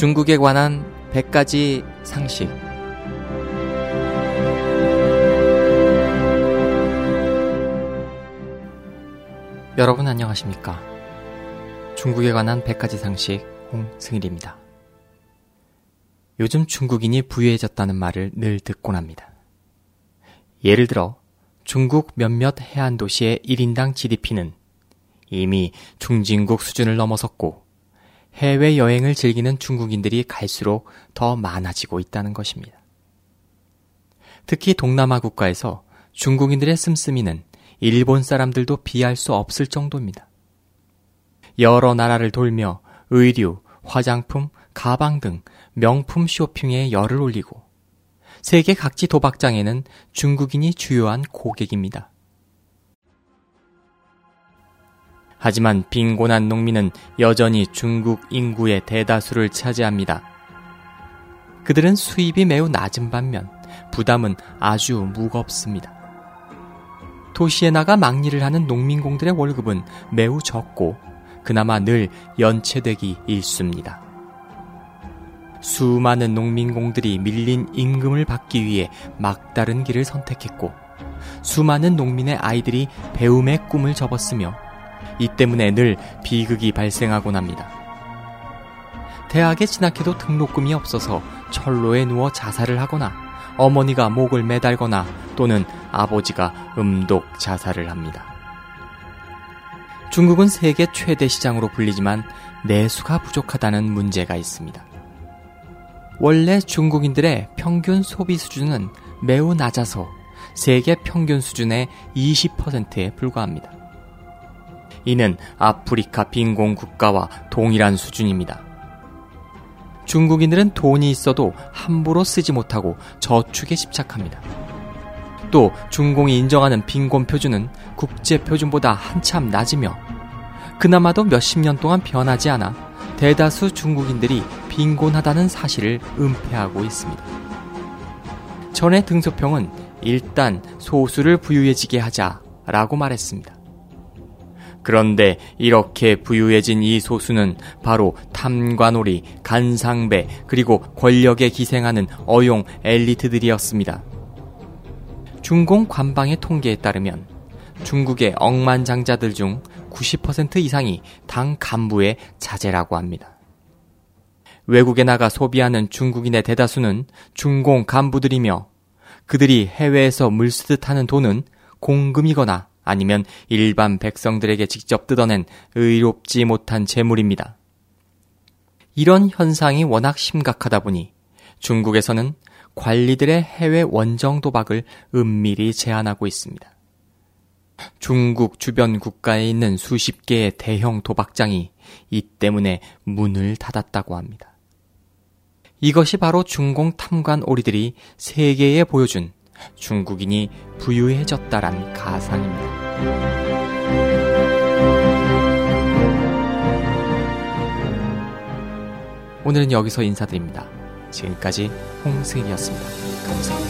중국에 관한 100가지 상식. 여러분 안녕하십니까? 중국에 관한 100가지 상식 홍승일입니다. 요즘 중국인이 부유해졌다는 말을 늘 듣곤 합니다. 예를 들어 중국 몇몇 해안 도시의 1인당 GDP는 이미 중진국 수준을 넘어섰고 해외 여행을 즐기는 중국인들이 갈수록 더 많아지고 있다는 것입니다. 특히 동남아 국가에서 중국인들의 씀씀이는 일본 사람들도 비할 수 없을 정도입니다. 여러 나라를 돌며 의류, 화장품, 가방 등 명품 쇼핑에 열을 올리고 세계 각지 도박장에는 중국인이 주요한 고객입니다. 하지만 빈곤한 농민은 여전히 중국 인구의 대다수를 차지합니다. 그들은 수입이 매우 낮은 반면 부담은 아주 무겁습니다. 도시에 나가 막리를 하는 농민공들의 월급은 매우 적고 그나마 늘 연체되기 일쑤입니다. 수많은 농민공들이 밀린 임금을 받기 위해 막다른 길을 선택했고 수많은 농민의 아이들이 배움의 꿈을 접었으며 이 때문에 늘 비극이 발생하곤 합니다. 대학에 진학해도 등록금이 없어서 철로에 누워 자살을 하거나 어머니가 목을 매달거나 또는 아버지가 음독 자살을 합니다. 중국은 세계 최대 시장으로 불리지만 내수가 부족하다는 문제가 있습니다. 원래 중국인들의 평균 소비 수준은 매우 낮아서 세계 평균 수준의 20%에 불과합니다. 이는 아프리카 빈곤 국가와 동일한 수준입니다. 중국인들은 돈이 있어도 함부로 쓰지 못하고 저축에 집착합니다. 또 중공이 인정하는 빈곤 표준은 국제 표준보다 한참 낮으며 그나마도 몇십 년 동안 변하지 않아 대다수 중국인들이 빈곤하다는 사실을 은폐하고 있습니다. 전에 등소평은 일단 소수를 부유해지게 하자라고 말했습니다. 그런데 이렇게 부유해진 이 소수는 바로 탐관오리, 간상배, 그리고 권력에 기생하는 어용 엘리트들이었습니다. 중공 관방의 통계에 따르면 중국의 억만장자들 중 90% 이상이 당 간부의 자제라고 합니다. 외국에 나가 소비하는 중국인의 대다수는 중공 간부들이며 그들이 해외에서 물쓰듯 하는 돈은 공금이거나 아니면 일반 백성들에게 직접 뜯어낸 의롭지 못한 재물입니다. 이런 현상이 워낙 심각하다 보니 중국에서는 관리들의 해외 원정 도박을 은밀히 제한하고 있습니다. 중국 주변 국가에 있는 수십 개의 대형 도박장이 이 때문에 문을 닫았다고 합니다. 이것이 바로 중공 탐관 오리들이 세계에 보여준 중국인이 부유해졌다란 가상입니다. 오늘은 여기서 인사드립니다. 지금까지 홍승일이었습니다. 감사합니다.